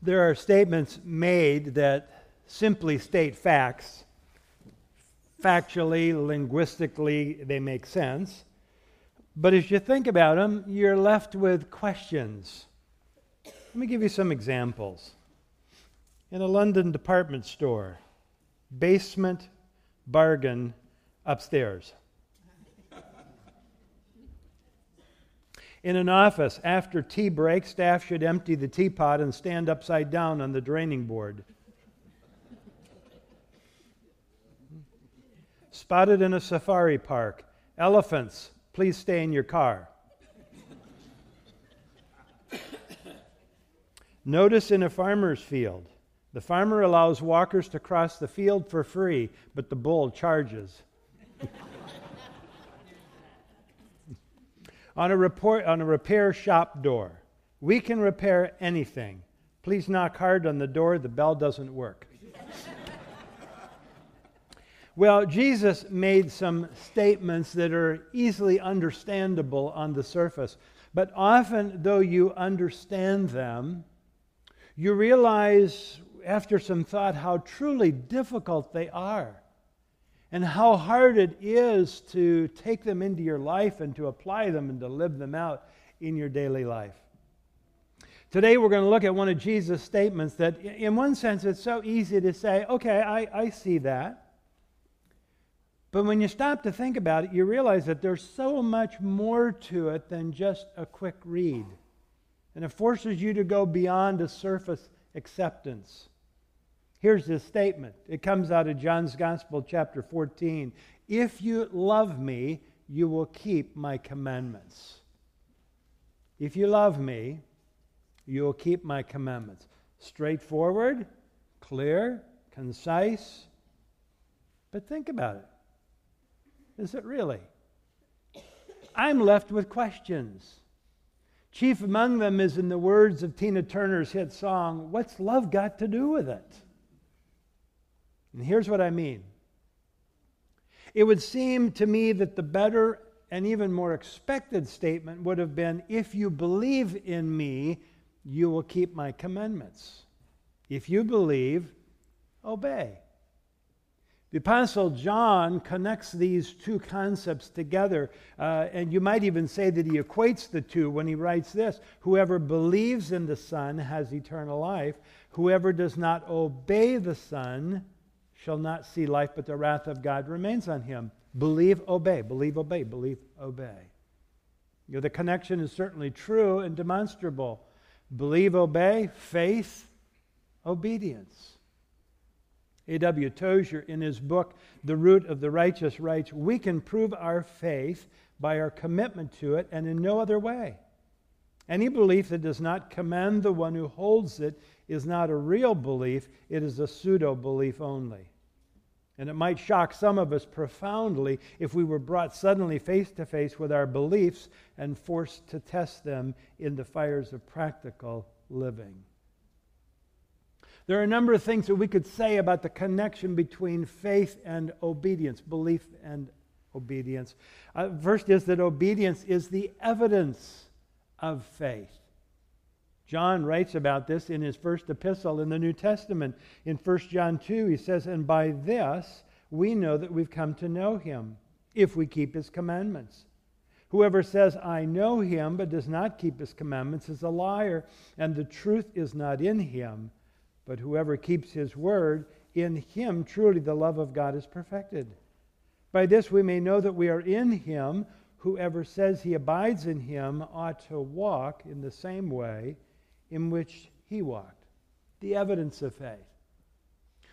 There are statements made that simply state facts. Factually, linguistically, they make sense. But as you think about them, you're left with questions. Let me give you some examples. In a London department store, basement bargain upstairs. In an office, after tea break, staff should empty the teapot and stand upside down on the draining board. Spotted in a safari park. Elephants, please stay in your car. Notice in a farmer's field. The farmer allows walkers to cross the field for free, but the bull charges. On, a report, on a repair shop door, we can repair anything. Please knock hard on the door, the bell doesn't work. well, Jesus made some statements that are easily understandable on the surface, but often, though you understand them, you realize after some thought how truly difficult they are and how hard it is to take them into your life and to apply them and to live them out in your daily life. Today, we're going to look at one of Jesus' statements that, in one sense, it's so easy to say, okay, I, I see that. But when you stop to think about it, you realize that there's so much more to it than just a quick read. And it forces you to go beyond a surface acceptance. Here's this statement. It comes out of John's Gospel, chapter 14. If you love me, you will keep my commandments. If you love me, you will keep my commandments. Straightforward, clear, concise. But think about it. Is it really? I'm left with questions. Chief among them is in the words of Tina Turner's hit song, What's Love Got to Do with It? And here's what I mean it would seem to me that the better and even more expected statement would have been If you believe in me, you will keep my commandments. If you believe, obey. The Apostle John connects these two concepts together, uh, and you might even say that he equates the two when he writes this Whoever believes in the Son has eternal life. Whoever does not obey the Son shall not see life, but the wrath of God remains on him. Believe, obey. Believe, obey. Believe, obey. You know, the connection is certainly true and demonstrable. Believe, obey, faith, obedience. A.W. Tozer, in his book, The Root of the Righteous, writes We can prove our faith by our commitment to it and in no other way. Any belief that does not commend the one who holds it is not a real belief, it is a pseudo belief only. And it might shock some of us profoundly if we were brought suddenly face to face with our beliefs and forced to test them in the fires of practical living. There are a number of things that we could say about the connection between faith and obedience, belief and obedience. Uh, first is that obedience is the evidence of faith. John writes about this in his first epistle in the New Testament. In 1 John 2, he says, And by this we know that we've come to know him, if we keep his commandments. Whoever says, I know him, but does not keep his commandments, is a liar, and the truth is not in him. But whoever keeps his word, in him truly the love of God is perfected. By this we may know that we are in him. Whoever says he abides in him ought to walk in the same way in which he walked. The evidence of faith.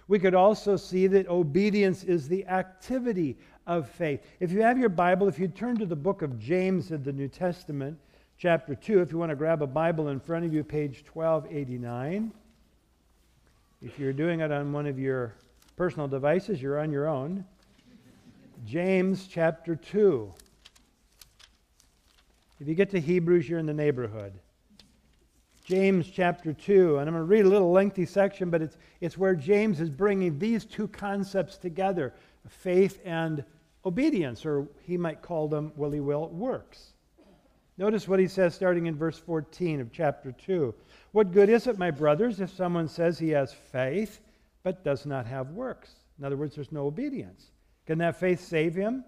We could also see that obedience is the activity of faith. If you have your Bible, if you turn to the book of James in the New Testament, chapter 2, if you want to grab a Bible in front of you, page 1289. If you're doing it on one of your personal devices, you're on your own. James chapter 2. If you get to Hebrews, you're in the neighborhood. James chapter 2, and I'm going to read a little lengthy section, but it's, it's where James is bringing these two concepts together faith and obedience, or he might call them, will he will, works. Notice what he says starting in verse 14 of chapter 2. What good is it, my brothers, if someone says he has faith but does not have works? In other words, there's no obedience. Can that faith save him?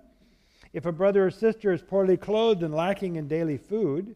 If a brother or sister is poorly clothed and lacking in daily food,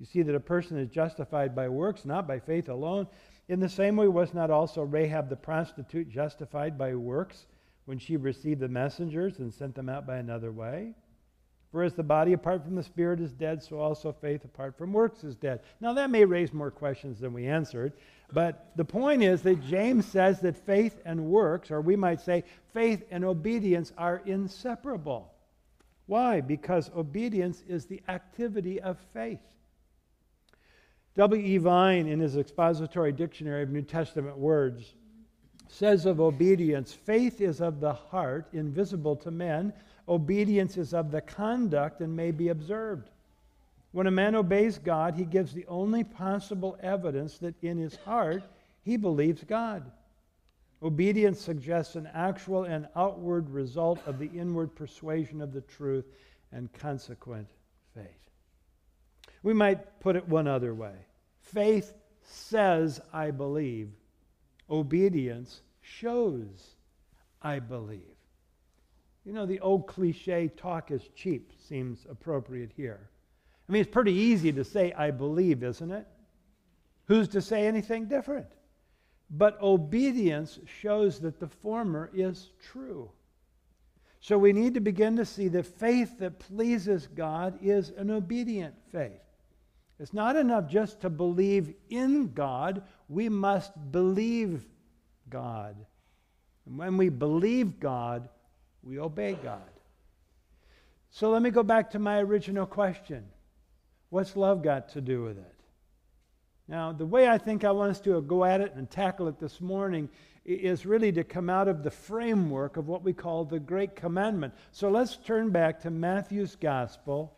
You see that a person is justified by works, not by faith alone. In the same way, was not also Rahab the prostitute justified by works when she received the messengers and sent them out by another way? For as the body apart from the spirit is dead, so also faith apart from works is dead. Now, that may raise more questions than we answered, but the point is that James says that faith and works, or we might say faith and obedience, are inseparable. Why? Because obedience is the activity of faith. W.E. Vine, in his expository dictionary of New Testament words, says of obedience faith is of the heart, invisible to men. Obedience is of the conduct and may be observed. When a man obeys God, he gives the only possible evidence that in his heart he believes God. Obedience suggests an actual and outward result of the inward persuasion of the truth and consequent faith. We might put it one other way faith says, I believe, obedience shows, I believe. You know, the old cliche, talk is cheap, seems appropriate here. I mean, it's pretty easy to say, I believe, isn't it? Who's to say anything different? But obedience shows that the former is true. So we need to begin to see that faith that pleases God is an obedient faith. It's not enough just to believe in God, we must believe God. And when we believe God, we obey God. So let me go back to my original question What's love got to do with it? Now, the way I think I want us to go at it and tackle it this morning is really to come out of the framework of what we call the Great Commandment. So let's turn back to Matthew's Gospel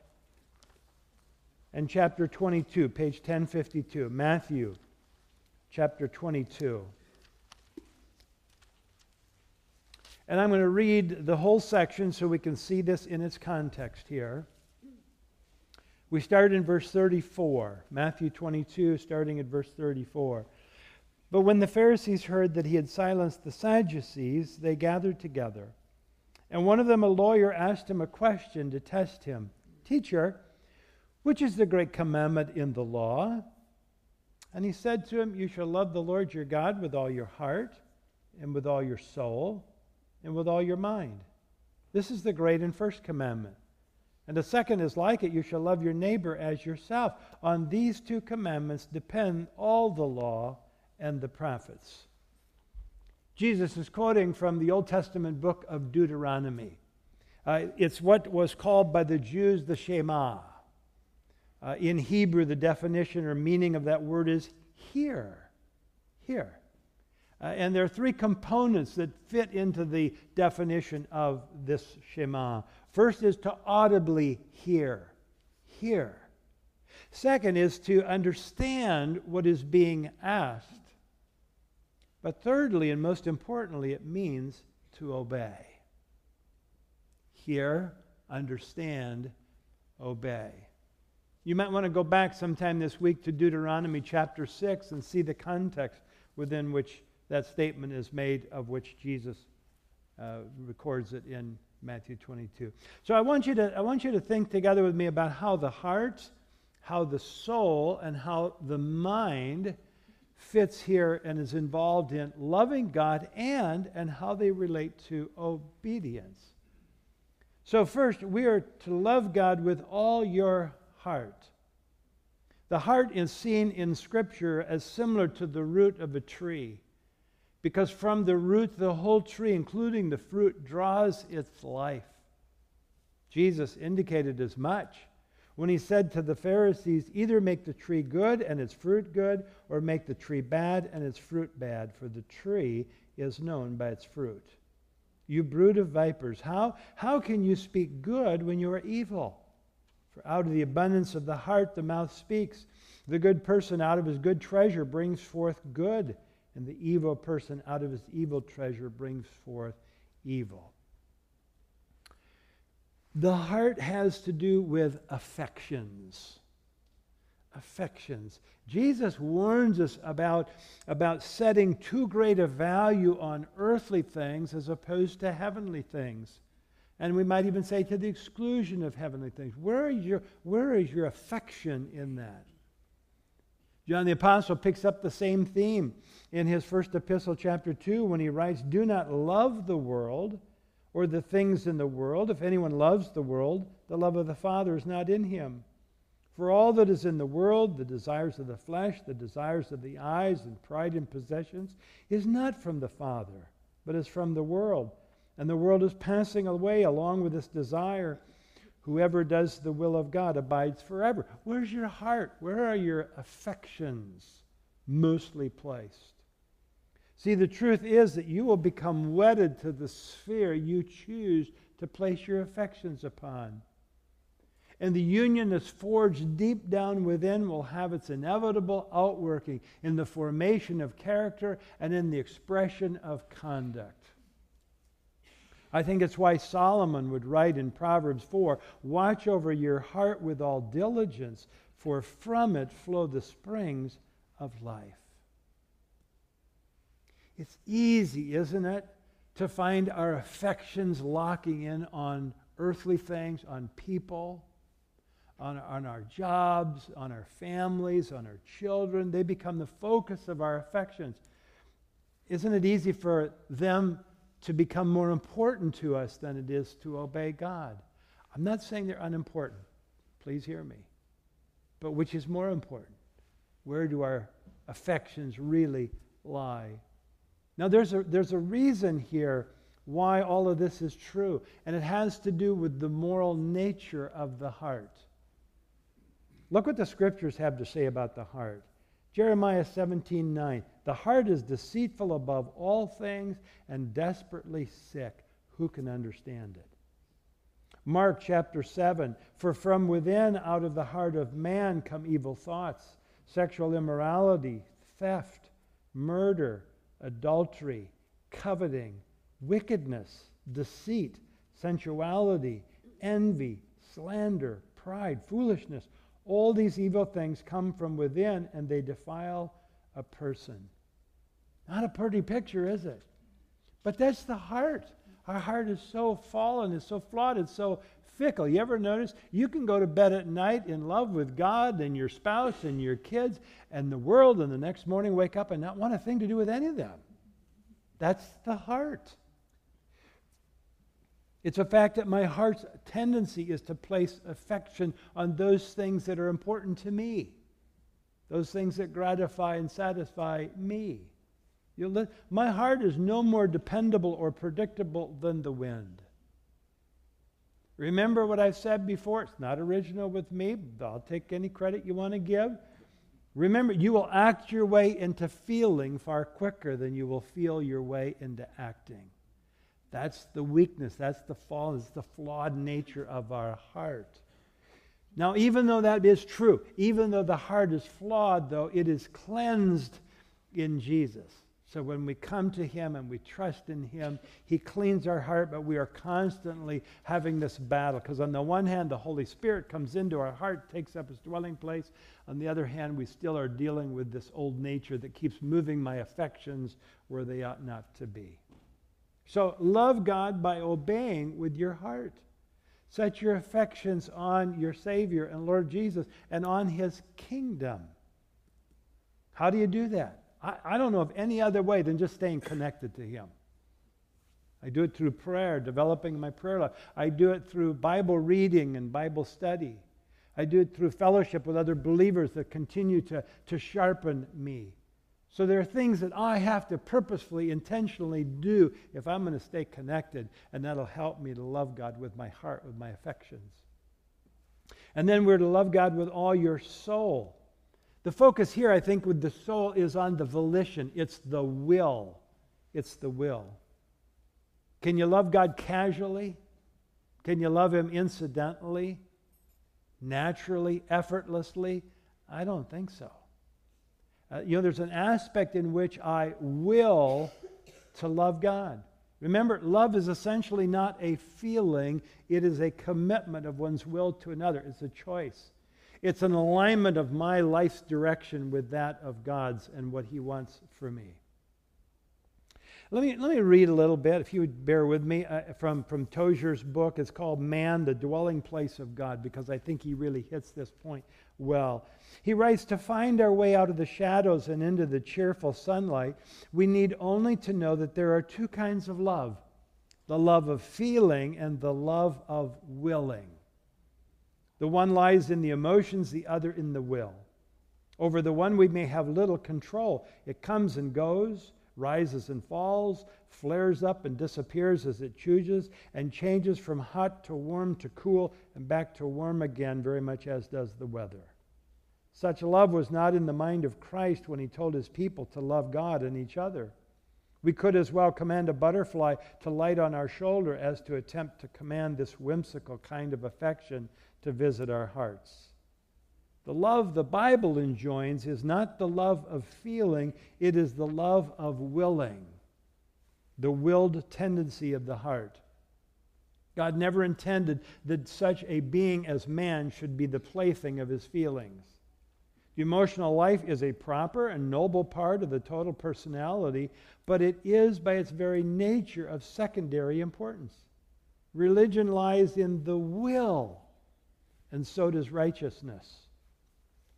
and chapter 22, page 1052. Matthew chapter 22. And I'm going to read the whole section so we can see this in its context here. We start in verse 34, Matthew 22, starting at verse 34. But when the Pharisees heard that he had silenced the Sadducees, they gathered together. And one of them, a lawyer, asked him a question to test him Teacher, which is the great commandment in the law? And he said to him, You shall love the Lord your God with all your heart, and with all your soul, and with all your mind. This is the great and first commandment. And the second is like it you shall love your neighbor as yourself. On these two commandments depend all the law and the prophets. Jesus is quoting from the Old Testament book of Deuteronomy. Uh, it's what was called by the Jews the Shema. Uh, in Hebrew, the definition or meaning of that word is hear. Hear. Uh, and there are three components that fit into the definition of this Shema. First is to audibly hear. Hear. Second is to understand what is being asked. But thirdly, and most importantly, it means to obey. Hear, understand, obey. You might want to go back sometime this week to Deuteronomy chapter 6 and see the context within which that statement is made, of which Jesus uh, records it in Matthew 22. So I want, you to, I want you to think together with me about how the heart, how the soul, and how the mind fits here and is involved in loving God and and how they relate to obedience. So first, we are to love God with all your heart. The heart is seen in Scripture as similar to the root of a tree, because from the root, the whole tree, including the fruit, draws its life. Jesus indicated as much when he said to the Pharisees, Either make the tree good and its fruit good, or make the tree bad and its fruit bad, for the tree is known by its fruit. You brood of vipers, how, how can you speak good when you are evil? For out of the abundance of the heart the mouth speaks. The good person out of his good treasure brings forth good, and the evil person out of his evil treasure brings forth evil. The heart has to do with affections. Affections. Jesus warns us about, about setting too great a value on earthly things as opposed to heavenly things. And we might even say to the exclusion of heavenly things. Where is your, where is your affection in that? John the Apostle picks up the same theme in his first epistle, chapter 2, when he writes, Do not love the world or the things in the world. If anyone loves the world, the love of the Father is not in him. For all that is in the world, the desires of the flesh, the desires of the eyes, and pride in possessions, is not from the Father, but is from the world. And the world is passing away along with its desire. Whoever does the will of God abides forever. Where's your heart? Where are your affections mostly placed? See, the truth is that you will become wedded to the sphere you choose to place your affections upon. And the union that's forged deep down within will have its inevitable outworking in the formation of character and in the expression of conduct. I think it's why Solomon would write in Proverbs 4 Watch over your heart with all diligence, for from it flow the springs of life. It's easy, isn't it, to find our affections locking in on earthly things, on people, on, on our jobs, on our families, on our children. They become the focus of our affections. Isn't it easy for them to become more important to us than it is to obey God? I'm not saying they're unimportant. Please hear me. But which is more important? Where do our affections really lie? Now, there's a, there's a reason here why all of this is true, and it has to do with the moral nature of the heart. Look what the scriptures have to say about the heart. Jeremiah 17 9. The heart is deceitful above all things and desperately sick. Who can understand it? Mark chapter 7. For from within, out of the heart of man, come evil thoughts, sexual immorality, theft, murder adultery, coveting, wickedness, deceit, sensuality, envy, slander, pride, foolishness. All these evil things come from within and they defile a person. Not a pretty picture, is it? But that's the heart. Our heart is so fallen, it's so flawed, it's so fickle. You ever notice? You can go to bed at night in love with God and your spouse and your kids and the world, and the next morning wake up and not want a thing to do with any of them. That's the heart. It's a fact that my heart's tendency is to place affection on those things that are important to me, those things that gratify and satisfy me. Li- my heart is no more dependable or predictable than the wind. Remember what I've said before? It's not original with me. I'll take any credit you want to give. Remember, you will act your way into feeling far quicker than you will feel your way into acting. That's the weakness, that's the fall, it's the flawed nature of our heart. Now, even though that is true, even though the heart is flawed, though, it is cleansed in Jesus. So when we come to Him and we trust in Him, He cleans our heart, but we are constantly having this battle. Because on the one hand, the Holy Spirit comes into our heart, takes up His dwelling place. On the other hand, we still are dealing with this old nature that keeps moving my affections where they ought not to be. So love God by obeying with your heart. Set your affections on your Savior and Lord Jesus and on His kingdom. How do you do that? I, I don't know of any other way than just staying connected to Him. I do it through prayer, developing my prayer life. I do it through Bible reading and Bible study. I do it through fellowship with other believers that continue to, to sharpen me. So there are things that I have to purposefully, intentionally do if I'm going to stay connected, and that'll help me to love God with my heart, with my affections. And then we're to love God with all your soul. The focus here, I think, with the soul is on the volition. It's the will. It's the will. Can you love God casually? Can you love Him incidentally, naturally, effortlessly? I don't think so. Uh, you know, there's an aspect in which I will to love God. Remember, love is essentially not a feeling, it is a commitment of one's will to another. It's a choice. It's an alignment of my life's direction with that of God's and what He wants for me. Let me, let me read a little bit, if you would bear with me, uh, from, from Tozer's book. It's called Man, the Dwelling Place of God, because I think he really hits this point well. He writes To find our way out of the shadows and into the cheerful sunlight, we need only to know that there are two kinds of love the love of feeling and the love of willing. The one lies in the emotions, the other in the will. Over the one, we may have little control. It comes and goes rises and falls, flares up and disappears as it chooses, and changes from hot to warm to cool and back to warm again, very much as does the weather. Such love was not in the mind of Christ when he told his people to love God and each other. We could as well command a butterfly to light on our shoulder as to attempt to command this whimsical kind of affection to visit our hearts. The love the Bible enjoins is not the love of feeling, it is the love of willing, the willed tendency of the heart. God never intended that such a being as man should be the plaything of his feelings. The emotional life is a proper and noble part of the total personality, but it is by its very nature of secondary importance. Religion lies in the will, and so does righteousness.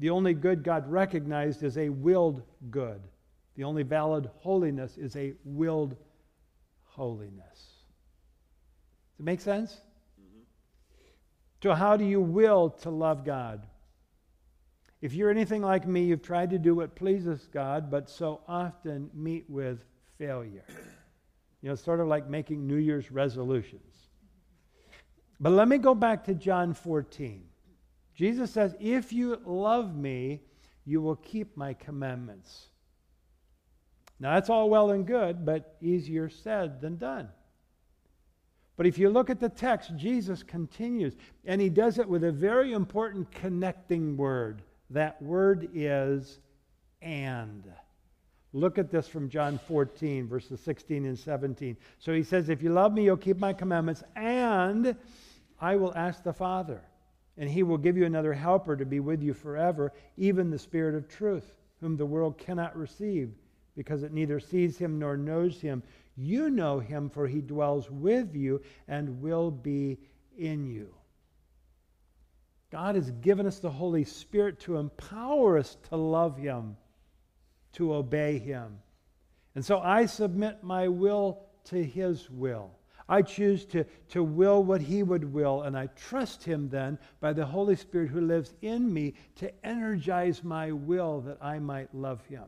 The only good God recognized is a willed good. The only valid holiness is a willed holiness. Does it make sense? Mm-hmm. So, how do you will to love God? If you're anything like me, you've tried to do what pleases God, but so often meet with failure. You know, it's sort of like making New Year's resolutions. But let me go back to John 14. Jesus says, If you love me, you will keep my commandments. Now, that's all well and good, but easier said than done. But if you look at the text, Jesus continues, and he does it with a very important connecting word. That word is and. Look at this from John 14, verses 16 and 17. So he says, If you love me, you'll keep my commandments, and I will ask the Father and he will give you another helper to be with you forever, even the Spirit of truth, whom the world cannot receive, because it neither sees him nor knows him. You know him, for he dwells with you and will be in you. God has given us the Holy Spirit to empower us to love him, to obey him. And so I submit my will to his will. I choose to, to will what He would will, and I trust Him then by the Holy Spirit who lives in me to energize my will that I might love Him.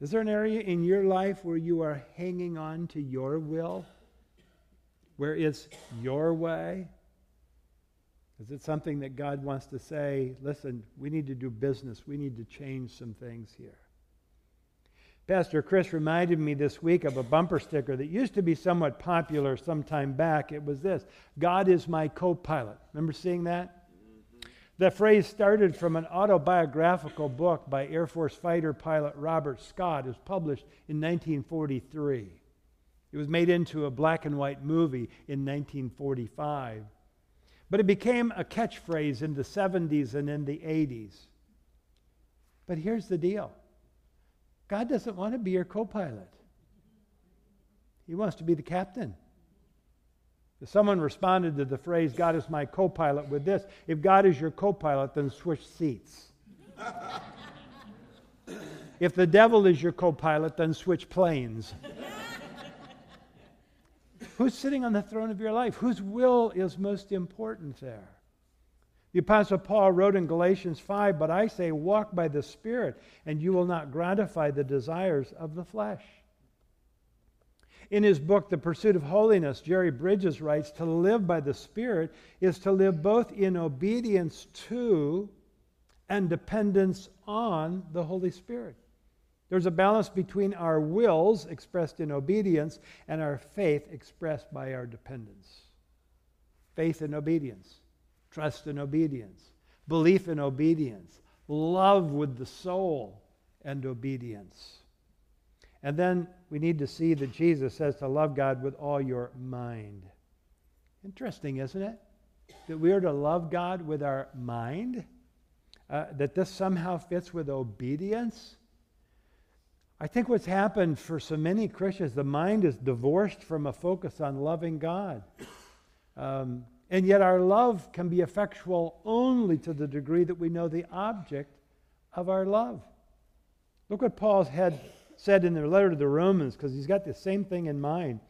Is there an area in your life where you are hanging on to your will? Where it's your way? Is it something that God wants to say, listen, we need to do business, we need to change some things here? Pastor Chris reminded me this week of a bumper sticker that used to be somewhat popular some time back. It was this God is my co pilot. Remember seeing that? The phrase started from an autobiographical book by Air Force fighter pilot Robert Scott. It was published in 1943. It was made into a black and white movie in 1945. But it became a catchphrase in the 70s and in the 80s. But here's the deal God doesn't want to be your co pilot, He wants to be the captain. Someone responded to the phrase, God is my co pilot, with this if God is your co pilot, then switch seats. If the devil is your co pilot, then switch planes. Who's sitting on the throne of your life? Whose will is most important there? The Apostle Paul wrote in Galatians 5 But I say, walk by the Spirit, and you will not gratify the desires of the flesh. In his book, The Pursuit of Holiness, Jerry Bridges writes To live by the Spirit is to live both in obedience to and dependence on the Holy Spirit. There's a balance between our wills expressed in obedience and our faith expressed by our dependence. Faith and obedience, trust and obedience, belief and obedience, love with the soul and obedience. And then we need to see that Jesus says to love God with all your mind. Interesting, isn't it? That we are to love God with our mind? Uh, that this somehow fits with obedience? I think what's happened for so many Christians, the mind is divorced from a focus on loving God. Um, and yet our love can be effectual only to the degree that we know the object of our love. Look what Paul had said in the letter to the Romans, because he's got the same thing in mind.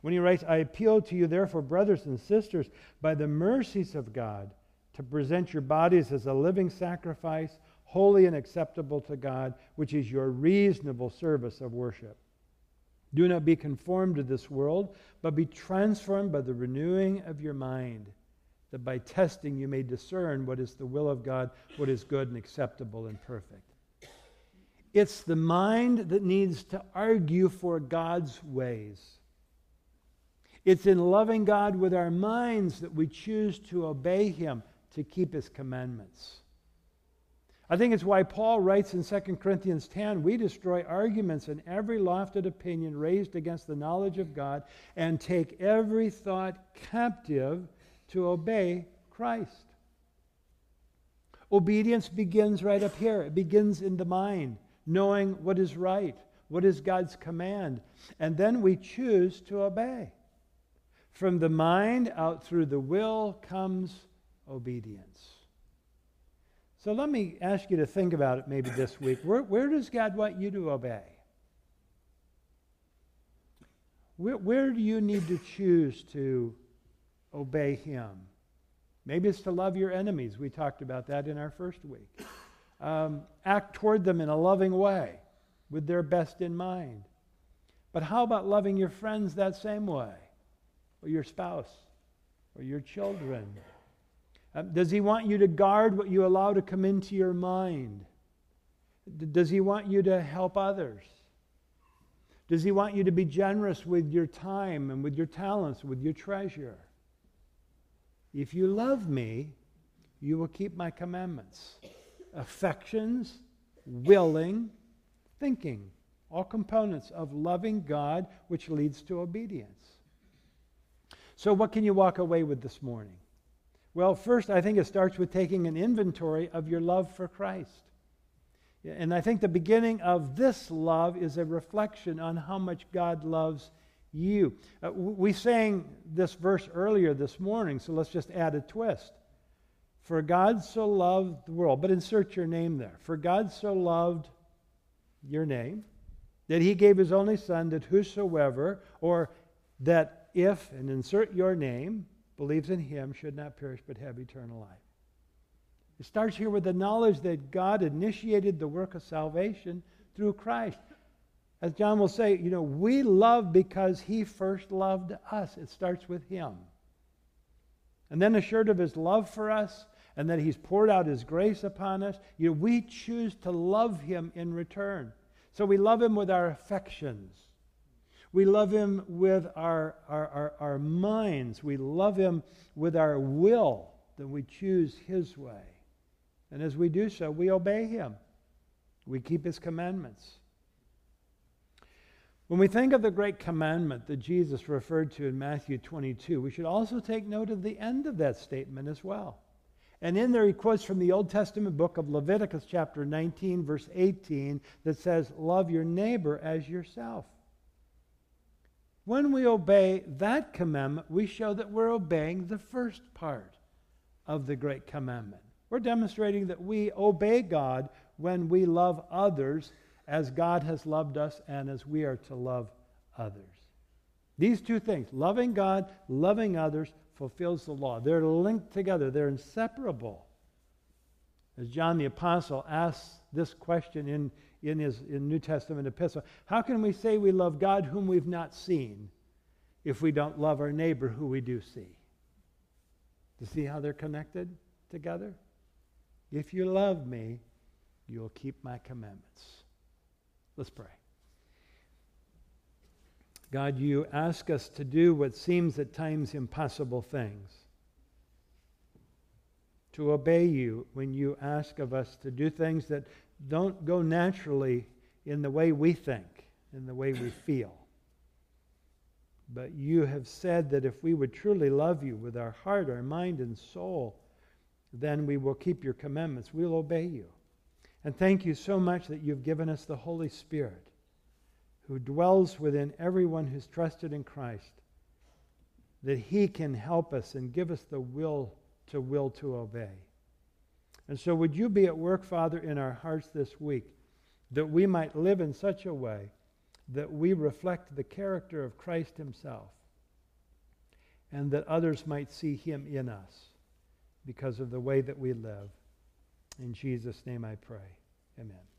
When he writes, I appeal to you, therefore, brothers and sisters, by the mercies of God, to present your bodies as a living sacrifice holy and acceptable to God, which is your reasonable service of worship. Do not be conformed to this world, but be transformed by the renewing of your mind, that by testing you may discern what is the will of God, what is good and acceptable and perfect. It's the mind that needs to argue for God's ways. It's in loving God with our minds that we choose to obey Him, to keep His commandments. I think it's why Paul writes in 2 Corinthians 10 we destroy arguments and every lofted opinion raised against the knowledge of God and take every thought captive to obey Christ. Obedience begins right up here, it begins in the mind, knowing what is right, what is God's command, and then we choose to obey. From the mind out through the will comes obedience. So let me ask you to think about it maybe this week. Where, where does God want you to obey? Where, where do you need to choose to obey Him? Maybe it's to love your enemies. We talked about that in our first week. Um, act toward them in a loving way with their best in mind. But how about loving your friends that same way? Or your spouse? Or your children? Um, does he want you to guard what you allow to come into your mind? Does he want you to help others? Does he want you to be generous with your time and with your talents, with your treasure? If you love me, you will keep my commandments. Affections, willing, thinking, all components of loving God, which leads to obedience. So, what can you walk away with this morning? Well, first, I think it starts with taking an inventory of your love for Christ. And I think the beginning of this love is a reflection on how much God loves you. Uh, we sang this verse earlier this morning, so let's just add a twist. For God so loved the world, but insert your name there. For God so loved your name that he gave his only Son, that whosoever, or that if, and insert your name, believes in him should not perish but have eternal life. It starts here with the knowledge that God initiated the work of salvation through Christ. As John will say, you know, we love because he first loved us. It starts with him. And then assured of his love for us and that he's poured out his grace upon us, you know, we choose to love him in return. So we love him with our affections. We love Him with our, our, our, our minds. We love Him with our will, that we choose His way. And as we do so, we obey Him. We keep His commandments. When we think of the great commandment that Jesus referred to in Matthew 22, we should also take note of the end of that statement as well. And in there, he quotes from the Old Testament book of Leviticus, chapter 19, verse 18, that says, Love your neighbor as yourself. When we obey that commandment, we show that we're obeying the first part of the Great Commandment. We're demonstrating that we obey God when we love others as God has loved us and as we are to love others. These two things, loving God, loving others, fulfills the law. They're linked together, they're inseparable. As John the Apostle asks this question in, in his in New Testament epistle How can we say we love God whom we've not seen if we don't love our neighbor who we do see? You see how they're connected together? If you love me, you'll keep my commandments. Let's pray. God, you ask us to do what seems at times impossible things. To obey you when you ask of us to do things that don't go naturally in the way we think, in the way we feel. But you have said that if we would truly love you with our heart, our mind, and soul, then we will keep your commandments. We'll obey you. And thank you so much that you've given us the Holy Spirit who dwells within everyone who's trusted in Christ, that he can help us and give us the will to will to obey. And so, would you be at work, Father, in our hearts this week, that we might live in such a way that we reflect the character of Christ Himself, and that others might see Him in us because of the way that we live. In Jesus' name I pray. Amen.